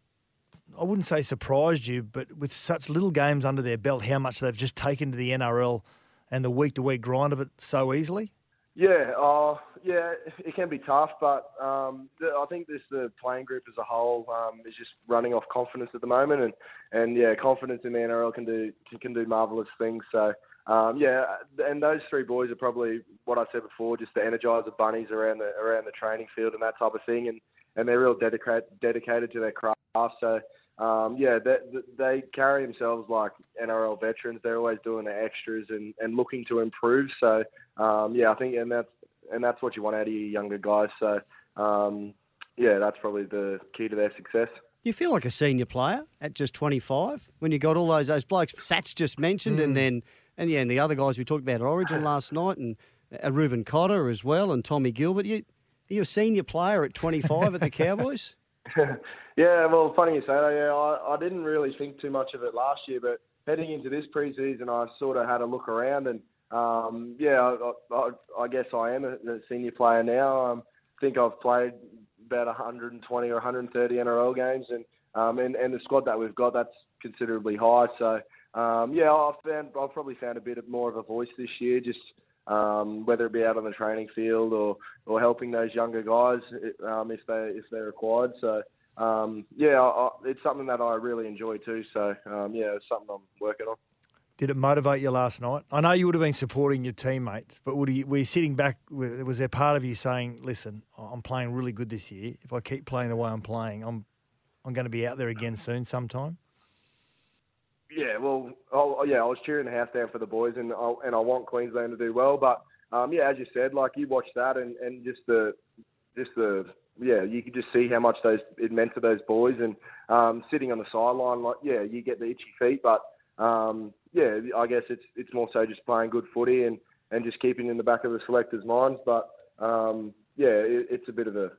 Speaker 3: I wouldn't say surprised you, but with such little games under their belt, how much they've just taken to the NRL and the week to week grind of it so easily.
Speaker 8: Yeah, uh, yeah, it can be tough, but um, the, I think this the playing group as a whole um, is just running off confidence at the moment, and, and yeah, confidence in the NRL can do can, do marvelous things. So um, yeah, and those three boys are probably what I said before, just the energizer bunnies around the around the training field and that type of thing, and and they're real dedicated dedicated to their craft. So um, yeah, they, they carry themselves like NRL veterans. They're always doing the extras and, and looking to improve. So um, yeah, I think and that's and that's what you want out of your younger guys. So um, yeah, that's probably the key to their success.
Speaker 7: You feel like a senior player at just 25 when you got all those those blokes Sats just mentioned, and then and yeah, and the other guys we talked about at Origin last night, and uh, Reuben Cotter as well, and Tommy Gilbert. You are you a senior player at 25 at the Cowboys?
Speaker 8: yeah, well, funny you say that. Yeah, I, I didn't really think too much of it last year, but heading into this preseason, I sort of had a look around, and um, yeah, I, I, I guess I am a, a senior player now. Um, I think I've played about 120 or 130 NRL games, and um, and, and the squad that we've got, that's considerably high. So um, yeah, I've found I've probably found a bit more of a voice this year, just um, whether it be out on the training field or, or helping those younger guys um, if they if they're required. So um, yeah, I, it's something that I really enjoy too. So um, yeah, it's something I'm working on.
Speaker 3: Did it motivate you last night? I know you would have been supporting your teammates, but would you, were you sitting back? Was there part of you saying, "Listen, I'm playing really good this year. If I keep playing the way I'm playing, I'm I'm going to be out there again soon, sometime."
Speaker 8: Yeah, well, oh, yeah, I was cheering the house down for the boys, and I, and I want Queensland to do well. But um, yeah, as you said, like you watch that, and, and just the just the yeah, you could just see how much those it meant to those boys, and um, sitting on the sideline, like yeah, you get the itchy feet, but um, yeah, I guess it's it's more so just playing good footy and, and just keeping in the back of the selectors' minds. But um, yeah, it, it's a bit of a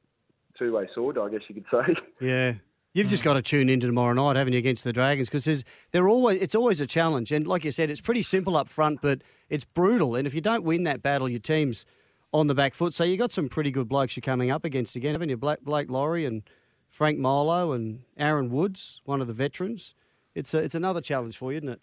Speaker 8: two way sword, I guess you could say.
Speaker 7: Yeah. You've just mm. got to tune into tomorrow night, haven't you, against the Dragons? Because they're always it's always a challenge, and like you said, it's pretty simple up front, but it's brutal. And if you don't win that battle, your team's on the back foot. So you got some pretty good blokes you're coming up against again, haven't you? Blake, Blake Lawrie and Frank Molo and Aaron Woods, one of the veterans. It's a, it's another challenge for you, isn't it?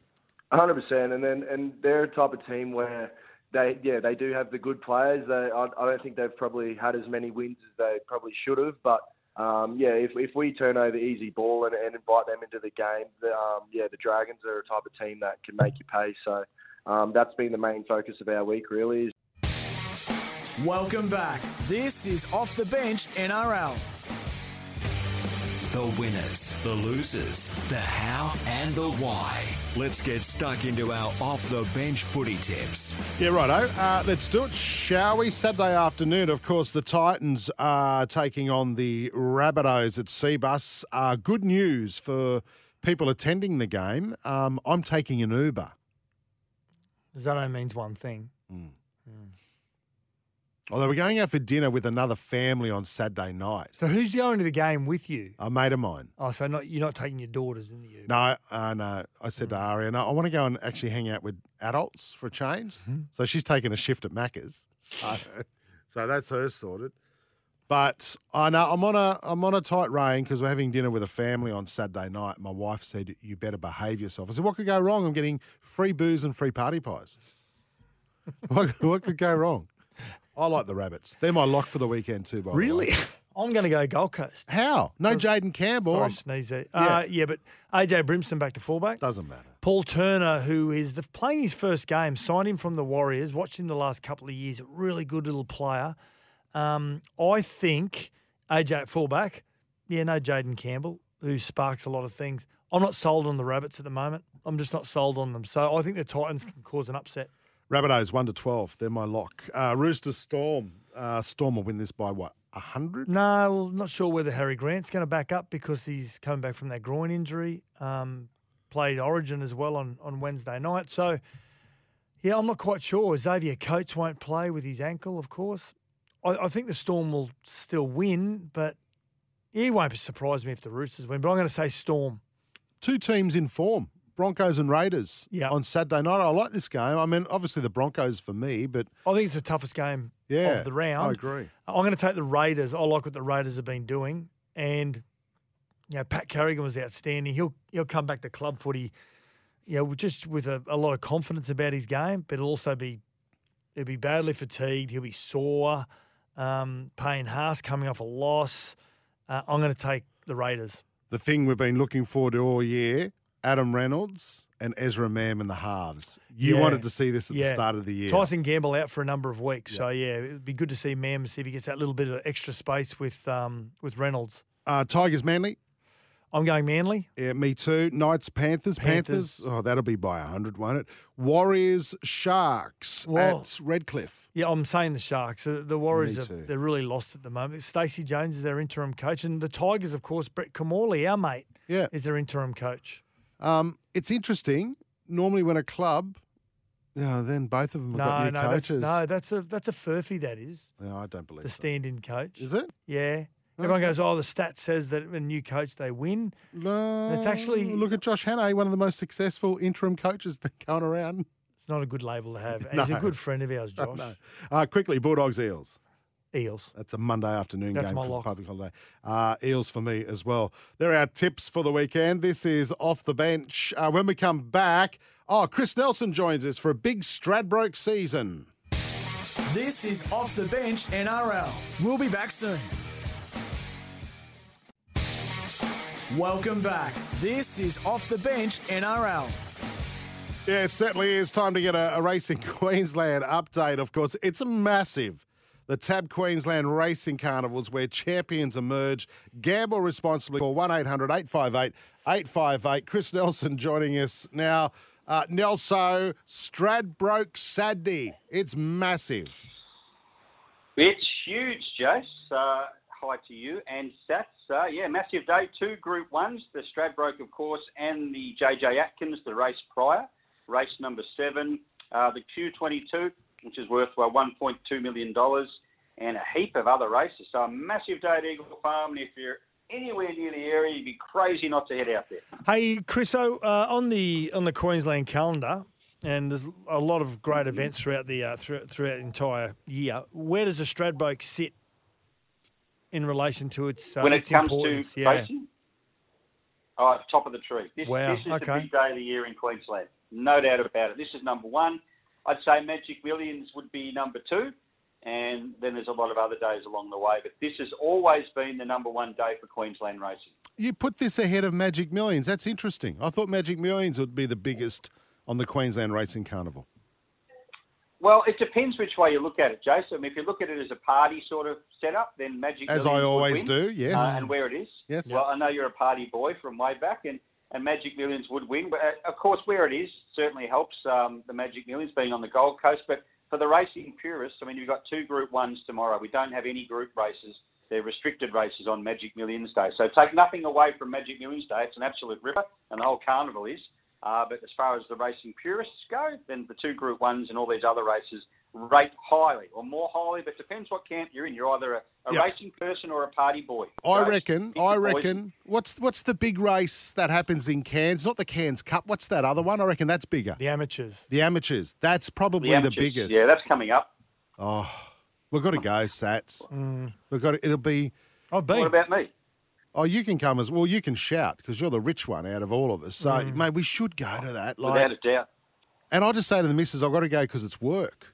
Speaker 8: hundred percent. And then and they're a type of team where they yeah they do have the good players. They, I, I don't think they've probably had as many wins as they probably should have, but. Um, yeah, if if we turn over easy ball and, and invite them into the game, the, um, yeah, the Dragons are a type of team that can make you pay. So um, that's been the main focus of our week, really. Is
Speaker 1: Welcome back. This is Off the Bench NRL.
Speaker 4: The winners, the losers, the how and the why. Let's get stuck into our off the bench footy tips.
Speaker 2: Yeah, righto. Uh, let's do it, shall we? Saturday afternoon, of course, the Titans are taking on the Rabbitohs at Cbus. Uh, good news for people attending the game. Um, I'm taking an Uber.
Speaker 3: That only means one thing.
Speaker 2: Although we're going out for dinner with another family on Saturday night.
Speaker 3: So who's going to the game with you?
Speaker 2: A mate of mine.
Speaker 3: Oh, so not you're not taking your daughters in the Uber.
Speaker 2: No, uh, no. I said to Aria, no, I want to go and actually hang out with adults for a change. So she's taking a shift at Macca's. So, so that's her sorted. But I know I'm on a I'm on a tight rein because we're having dinner with a family on Saturday night. My wife said you better behave yourself. I said, what could go wrong? I'm getting free booze and free party pies. what, what could go wrong? I like the rabbits. They're my lock for the weekend too. By the way.
Speaker 3: Really? I'm going to go Gold Coast.
Speaker 2: How? No Jayden Campbell.
Speaker 3: Sorry, sneeze there. Uh, yeah, but AJ Brimson back to fullback.
Speaker 2: Doesn't matter.
Speaker 3: Paul Turner, who is the, playing his first game, signed him from the Warriors. Watched him the last couple of years. A really good little player. Um, I think AJ at fullback. Yeah, no Jayden Campbell, who sparks a lot of things. I'm not sold on the Rabbits at the moment. I'm just not sold on them. So I think the Titans can cause an upset.
Speaker 2: Rabbitohs one to twelve. They're my lock. Uh, Rooster Storm. Uh, Storm will win this by what? hundred?
Speaker 3: No, well, not sure whether Harry Grant's going to back up because he's coming back from that groin injury. Um, played Origin as well on, on Wednesday night. So, yeah, I'm not quite sure. Xavier Coates won't play with his ankle, of course. I, I think the Storm will still win, but it won't surprise me if the Roosters win. But I'm going to say Storm.
Speaker 2: Two teams in form. Broncos and Raiders
Speaker 3: Yeah.
Speaker 2: on Saturday night. I like this game. I mean, obviously the Broncos for me, but
Speaker 3: I think it's the toughest game
Speaker 2: yeah,
Speaker 3: of the round.
Speaker 2: I agree.
Speaker 3: I'm going to take the Raiders. I like what the Raiders have been doing, and you know, Pat Carrigan was outstanding. He'll he'll come back to club footy, you know, just with a, a lot of confidence about his game, but he'll also be he'll be badly fatigued. He'll be sore. Um, Payne Haas coming off a loss. Uh, I'm going to take the Raiders.
Speaker 2: The thing we've been looking forward to all year: Adam Reynolds and Ezra Mam in the halves. You
Speaker 3: Yeah.
Speaker 2: wanted to see this at
Speaker 3: Yeah.
Speaker 2: the start of the year.
Speaker 3: Tyson Gamble out for a number of weeks, so yeah, it'd be good to see Mam see if he gets that little bit of extra space with um, with Reynolds.
Speaker 2: Uh, Tigers Manly.
Speaker 3: I'm going Manly.
Speaker 2: Yeah, me too. Knights, Panthers, Panthers.
Speaker 3: Panthers.
Speaker 2: Oh, that'll be by 100, won't it? Warriors, Sharks
Speaker 3: Well-
Speaker 2: at Redcliffe.
Speaker 3: Yeah, I'm saying the Sharks. The, the Warriors, are, they're really lost at the moment. Stacey Jones is their interim coach, and the Tigers, of course, Brett Kimmorley, our mate,
Speaker 2: Yeah.
Speaker 3: is their interim coach.
Speaker 2: Um, it's interesting. Normally, when a club, yeah, then both of them have got
Speaker 3: No,
Speaker 2: new
Speaker 3: no, that's,
Speaker 2: coaches.
Speaker 3: no, that's a that's a furphy. That is
Speaker 2: No, I don't believe
Speaker 3: the
Speaker 2: so.
Speaker 3: stand-in coach.
Speaker 2: Is it?
Speaker 3: Yeah. Everyone goes, oh, the stat says that a new coach they win.
Speaker 2: No,
Speaker 3: It's actually-
Speaker 2: look at Josh Hannay, one of the most successful interim coaches that going around.
Speaker 3: It's not a good label to have. And He's a good friend of ours, Josh.
Speaker 2: No. Uh, quickly, Bulldogs Eels.
Speaker 3: Eels.
Speaker 2: That's a Monday afternoon
Speaker 3: That's
Speaker 2: game
Speaker 3: my
Speaker 2: for the
Speaker 3: lock.
Speaker 2: public holiday. Uh, Eels for me as well. There are our tips for the weekend. This is off the bench. Uh, when we come back, oh, Chris Nelson joins us for a big Stradbroke season.
Speaker 1: This is Off the Bench NRL. We'll be back soon. Welcome back. This is Off the Bench NRL.
Speaker 2: Yeah, it certainly is time to get a, a Racing Queensland update. Of course, it's a massive. The Tab Queensland Racing Carnivals, where champions emerge. Gamble responsibly for 1 800 858 858. Chris Nelson joining us now. Uh, Nelso, Stradbroke Saturday. It's massive.
Speaker 9: It's huge, Jace. Uh, hi to you and Satts. Uh, yeah, massive day. Two Group Ones, the Stradbroke, of course, and the JJ Atkins, the race prior. Race number seven, uh, the Q22, which is worth uh, $1.2 million, and a heap of other races. So a massive day at Eagle Farm, and if you're anywhere near the area, you'd be crazy not to head out there.
Speaker 3: Hey, Chriso, uh, on the on the Queensland calendar, and there's a lot of great events throughout the uh, throughout, throughout the entire year. Where does the Stradbroke sit in relation to its uh,
Speaker 9: when it
Speaker 3: its
Speaker 9: comes to
Speaker 3: yeah.
Speaker 9: racing, oh, top of the tree. This,
Speaker 3: Wow,
Speaker 9: this is
Speaker 3: okay.
Speaker 9: the big day of the year in Queensland. No doubt about it. This is number one. I'd say Magic Millions would be number two, and then there's a lot of other days along the way. But this has always been the number one day for Queensland racing.
Speaker 2: You put this ahead of Magic Millions. That's interesting. I thought Magic Millions would be the biggest on the Queensland Racing Carnival.
Speaker 9: Well, it depends which way you look at it, Jason. If you look at it as a party sort of setup, then Magic
Speaker 2: As
Speaker 9: Millions
Speaker 2: I always do, yes.
Speaker 9: uh, and where it is.
Speaker 2: Yes.
Speaker 9: Well, I know you're a party boy from way back, and, and Magic Millions would win. But uh, of course, where it is certainly helps um, the Magic Millions being on the Gold Coast. But for the racing purists, I mean, you've got two Group Ones tomorrow. We don't have any Group races. They're restricted races on Magic Millions Day. So take nothing away from Magic Millions Day. It's an absolute ripper, and the whole carnival is. Uh, but as far as the racing purists go, then the two Group Ones and all these other races rate highly or more highly, but depends what camp you're in. You're either a, a
Speaker 2: Yep.
Speaker 9: racing person or a party boy.
Speaker 2: I
Speaker 9: Right?
Speaker 2: reckon. I
Speaker 9: your poison.
Speaker 2: reckon. What's what's the big race that happens in Cairns? Not the Cairns Cup. What's that other one? I reckon that's bigger.
Speaker 3: The amateurs.
Speaker 2: The amateurs. That's probably
Speaker 9: The
Speaker 2: the, biggest.
Speaker 9: Yeah, that's coming up.
Speaker 2: Oh, we've got to go, Satts.
Speaker 3: Mm.
Speaker 2: We've got. To, it'll be.
Speaker 3: I've
Speaker 9: What about me?
Speaker 2: Oh, you can come as well. You can shout because you're the rich one out of all of us. So,
Speaker 3: Mm.
Speaker 2: mate, we should go to that. Like,
Speaker 9: Without a doubt.
Speaker 2: and I just say to the missus, I've got to go because it's work.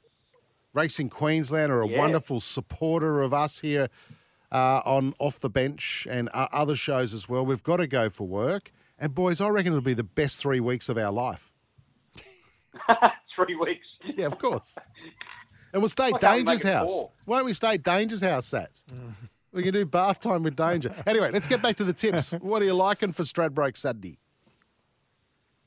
Speaker 2: Racing Queensland are a
Speaker 9: Yeah.
Speaker 2: wonderful supporter of us here uh, on Off the Bench and uh, other shows as well. We've got to go for work. And, boys, I reckon it'll be the best three weeks of our life.
Speaker 9: Three weeks.
Speaker 2: Yeah, of course. and we'll stay at
Speaker 9: Why can't we
Speaker 2: Danger's house.
Speaker 9: four?
Speaker 2: Why don't we stay at Danger's house, Satts? We can do bath time with Danger. Anyway, let's get back to the tips. What are you liking for Stradbroke Saturday?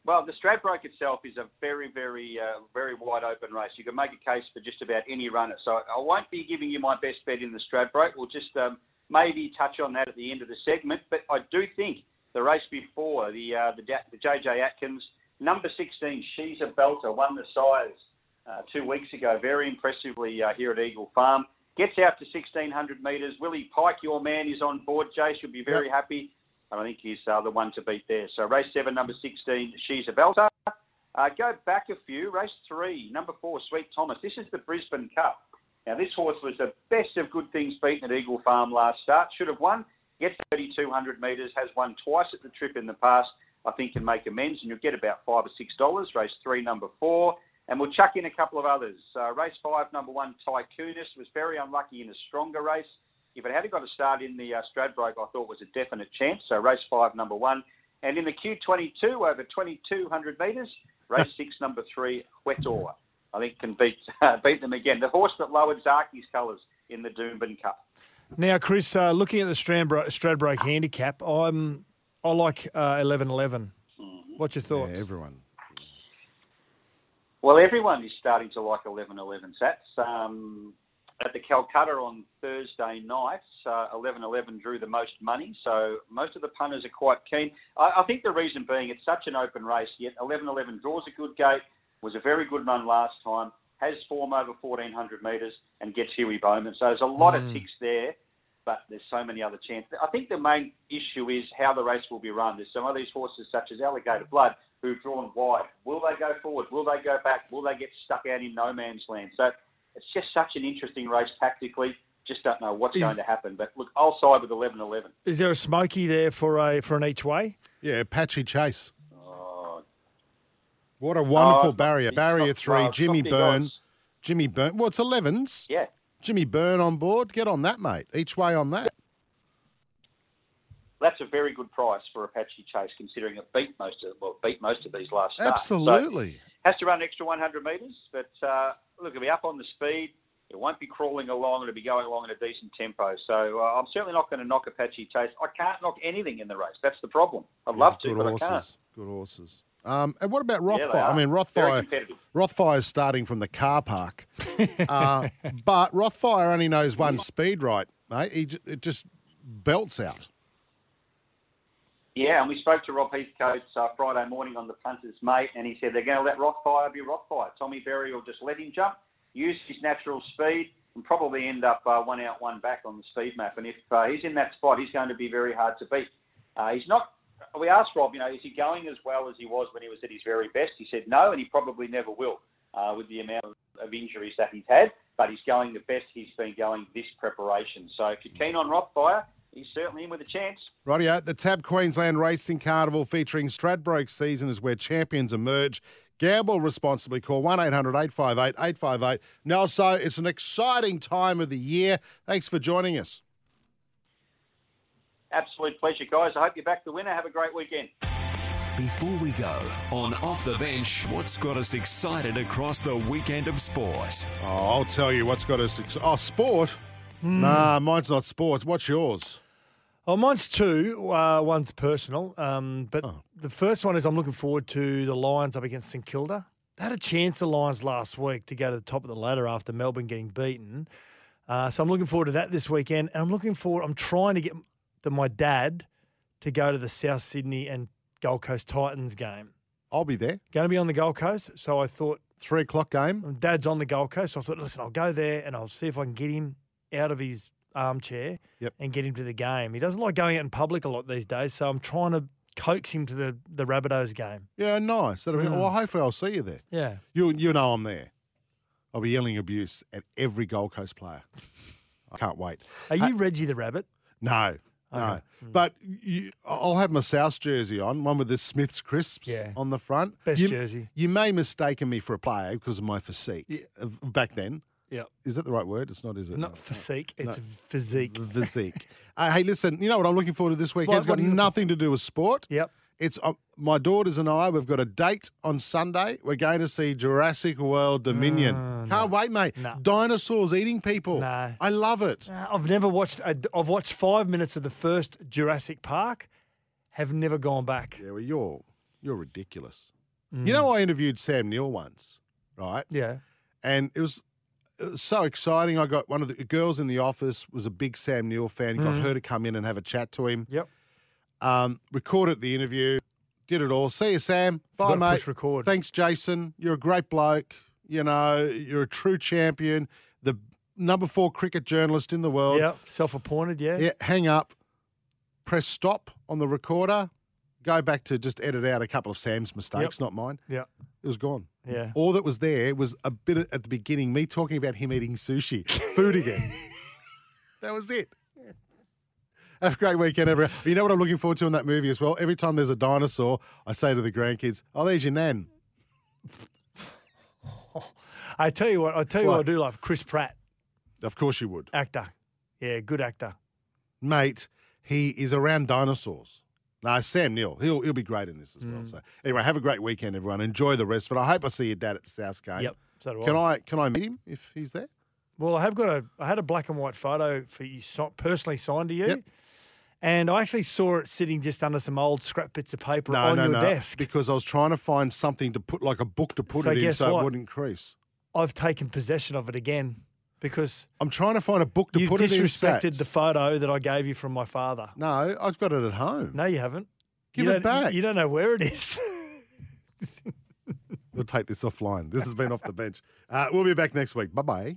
Speaker 9: Well, the Stradbroke itself is a very, very, uh, very wide open race. You can make a case for just about any runner. So I won't be giving you my best bet in the Stradbroke. We'll just um, maybe touch on that at the end of the segment. But I do think the race before, the uh, the, the JJ Atkins, number 16, She's a Belter, won the size uh, two weeks ago very impressively uh, here at Eagle Farm. Gets out to 1600 metres. Willie Pike, your man, is on board. Jace, you'll be very happy. And I think he's uh, the one to beat there. So race seven, number 16, She's a Belter. Uh, go back a few. Race three, number four, Sweet Thomas. This is the Brisbane Cup. Now, this horse was the best of good things beaten at Eagle Farm last start. Should have won. Gets 3,200 metres. Has won twice at the trip in the past. I think can make amends, and you'll get about five or six dollars. Race three, number four. And we'll chuck in a couple of others. Uh, race five, number one, Tycoonist, was very unlucky in a stronger race. If it had got a start in the uh, Stradbroke, I thought was a definite chance. So race five, number one. And in the Q22, over 2,200 metres, race six, number three, Huetor. I think can beat uh, beat them again. The horse that lowered Zaaki's colours in the Doomben Cup.
Speaker 3: Now, Chris, uh, looking at the Stradbroke, Stradbroke handicap, I'm I like uh, eleven eleven. What's your thoughts?
Speaker 2: Yeah, everyone.
Speaker 9: Well, everyone is starting to like 11 11 Satts. Um, at the Calcutta on Thursday night, uh, 11 11 drew the most money, so most of the punters are quite keen. I, I think the reason being it's such an open race, yet 11 11 draws a good gate, was a very good run last time, has form over 1400 metres, and gets Huey Bowman. So there's a lot of
Speaker 3: Mm.
Speaker 9: ticks there, but there's so many other chances. I think the main issue is how the race will be run. There's some of these horses, such as Alligator Blood, who've drawn wide. Will they go forward? Will they go back? Will they get stuck out in no man's land? So it's just such an interesting race tactically. Just don't know what's
Speaker 3: Is-
Speaker 9: going to happen. But look, I'll side with 11 11.
Speaker 3: Is there a smoky there for a for an each way?
Speaker 2: Yeah, Apache Chase.
Speaker 9: Oh,
Speaker 2: What a wonderful oh,
Speaker 9: it's not-
Speaker 2: barrier. Barrier three,
Speaker 9: no, it's
Speaker 2: Jimmy Byrne.
Speaker 9: odds.
Speaker 2: Jimmy Byrne. Well, it's 11s.
Speaker 9: Yeah.
Speaker 2: Jimmy Byrne on board. Get on that, mate. Each way on that.
Speaker 9: That's a very good price for Apache Chase, considering it beat most of well beat most of these last starts. So,
Speaker 2: Absolutely.
Speaker 9: has to run an extra 100 metres, but uh, look, it'll be up on the speed. It won't be crawling along. It'll be going along at a decent tempo. So uh, I'm certainly not going to knock Apache Chase. I can't knock anything in the race. That's the problem. I'd love to,
Speaker 2: Good
Speaker 9: but
Speaker 2: horses.
Speaker 9: I can't.
Speaker 2: Good horses. Um, and what about
Speaker 9: Yeah,
Speaker 2: Rothfire? I mean, Rothfire. Rothfire is starting from the car park, uh, but Rothfire only knows one speed, right, mate? He j- it just belts out.
Speaker 9: Yeah, and we spoke to Rob Heathcote uh, Friday morning on the punters, mate, and he said they're going to let Rothfire be Rothfire. Tommy Berry will just let him jump, use his natural speed, and probably end up uh, one out, one back on the speed map. And if uh, he's in that spot, he's going to be very hard to beat. Uh, he's not. We asked Rob, you know, is he going as well as he was when he was at his very best? He said no, and he probably never will uh, with the amount of, injuries that he's had. But he's going the best he's been going this preparation. So if you're keen on Rothfire, he's certainly in with a chance.
Speaker 2: Rightio, the Tab Queensland Racing Carnival featuring Stradbroke season is where champions emerge. Gamble responsibly. Call 1 800 858 858. Nelso, it's an exciting time of the year. Thanks for joining us.
Speaker 9: Absolute pleasure, guys. I hope you're back the winner. Have a great weekend.
Speaker 4: Before we go, on Off the Bench, what's got us excited across the weekend of sport?
Speaker 2: Oh, I'll tell you what's got us. excited. oh, sport?
Speaker 3: Hmm.
Speaker 2: Nah, mine's not sport. What's yours?
Speaker 3: Oh, mine's two. Uh, one's personal. Um, but
Speaker 2: Oh.
Speaker 3: the first one is I'm looking forward to the Lions up against St Kilda. They had a chance, the Lions, last week to go to the top of the ladder after Melbourne getting beaten. Uh, so I'm looking forward to that this weekend. And I'm looking forward, I'm trying to get the, my dad to go to the South Sydney and Gold Coast Titans game.
Speaker 2: I'll be there.
Speaker 3: Going to be on the Gold Coast. So I thought,
Speaker 2: Three o'clock game.
Speaker 3: Dad's on the Gold Coast. So I thought, listen, I'll go there and I'll see if I can get him out of his armchair
Speaker 2: Yep.
Speaker 3: and get him to the game. He doesn't like going out in public a lot these days, so I'm trying to coax him to the the Rabbitohs game.
Speaker 2: Yeah, nice. That'll be,
Speaker 3: Mm.
Speaker 2: Well, hopefully I'll see you there.
Speaker 3: Yeah.
Speaker 2: You you know I'm there. I'll be yelling abuse at every Gold Coast player. I can't wait.
Speaker 3: Are you Reggie the Rabbit?
Speaker 2: No, no.
Speaker 3: Okay.
Speaker 2: But you, I'll have my South jersey on, one with the Smiths crisps
Speaker 3: Yeah.
Speaker 2: on the front.
Speaker 3: Best
Speaker 2: you,
Speaker 3: jersey.
Speaker 2: You may mistaken me for a player because of my physique
Speaker 3: Yeah.
Speaker 2: back then.
Speaker 3: Yeah.
Speaker 2: Is that the right word? It's not, is it?
Speaker 3: Not
Speaker 2: No.
Speaker 3: physique,
Speaker 2: No.
Speaker 3: it's physique.
Speaker 2: Physique. uh, hey, listen. You know what I'm looking forward to this weekend? It's got
Speaker 3: are you looking-
Speaker 2: nothing to do with sport.
Speaker 3: Yep.
Speaker 2: It's uh, my daughters and I. We've got a date on Sunday. We're going to see Jurassic World Dominion.
Speaker 3: Uh,
Speaker 2: Can't wait, mate.
Speaker 3: No.
Speaker 2: Dinosaurs eating people.
Speaker 3: No.
Speaker 2: I love it.
Speaker 3: Uh, I've never watched. i I've watched five minutes of the first Jurassic Park. Have never gone back.
Speaker 2: Yeah, well, you're you're ridiculous.
Speaker 3: Mm.
Speaker 2: You know, I interviewed Sam Neill once, right?
Speaker 3: Yeah.
Speaker 2: And it was so exciting. I got one of the girls in the office was a big Sam Neill fan. Got
Speaker 3: Mhm.
Speaker 2: her to come in and have a chat to him.
Speaker 3: Yep.
Speaker 2: Um, recorded the interview, did it all. See you, Sam. Bye, mate.
Speaker 3: push record.
Speaker 2: Thanks, Jason. You're a great bloke. You know, you're a true champion. The number four cricket journalist in the world.
Speaker 3: Yep. Self-appointed. Yeah.
Speaker 2: Yeah, hang up, press stop on the recorder, go back to just edit out a couple of Sam's mistakes, not mine.
Speaker 3: Yeah.
Speaker 2: It was gone.
Speaker 3: Yeah.
Speaker 2: All that was there was a bit at- at the beginning, me talking about him eating sushi, food again. that was it. Have a great weekend, everyone. You know what I'm looking forward to in that movie as well? Every time there's a dinosaur, I say to the grandkids, "Oh, there's your nan."
Speaker 3: I tell you what. I tell you what,
Speaker 2: What?
Speaker 3: I do love Chris Pratt,
Speaker 2: Of course you would,
Speaker 3: actor. Yeah, good actor.
Speaker 2: mate. He is around dinosaurs. No, Sam Neill. He'll he'll be great in this as
Speaker 3: Mm.
Speaker 2: well. So anyway, have a great weekend, everyone. Enjoy the rest of it. I hope I see your dad at the South game.
Speaker 3: Yep. So do
Speaker 2: Can
Speaker 3: I.
Speaker 2: I can I meet him if he's there?
Speaker 3: Well, I have got a. I had a black and white photo for you, personally signed to you,
Speaker 2: Yep.
Speaker 3: and I actually saw it sitting just under some old scrap bits of paper
Speaker 2: No,
Speaker 3: on
Speaker 2: no,
Speaker 3: your
Speaker 2: no.
Speaker 3: desk.
Speaker 2: Because I was trying to find something to put, like a book to put
Speaker 3: So
Speaker 2: it in, so
Speaker 3: what?
Speaker 2: it wouldn't crease.
Speaker 3: I've taken possession of it again because
Speaker 2: I'm trying to find a book to
Speaker 3: you
Speaker 2: put it in.
Speaker 3: disrespected the photo that I gave you from my father.
Speaker 2: No, I've got it at home.
Speaker 3: No, you haven't.
Speaker 2: Give
Speaker 3: You
Speaker 2: it back.
Speaker 3: You don't know where it is.
Speaker 2: We'll take this offline. This has been off the bench. Uh, we'll be back next week. Bye bye.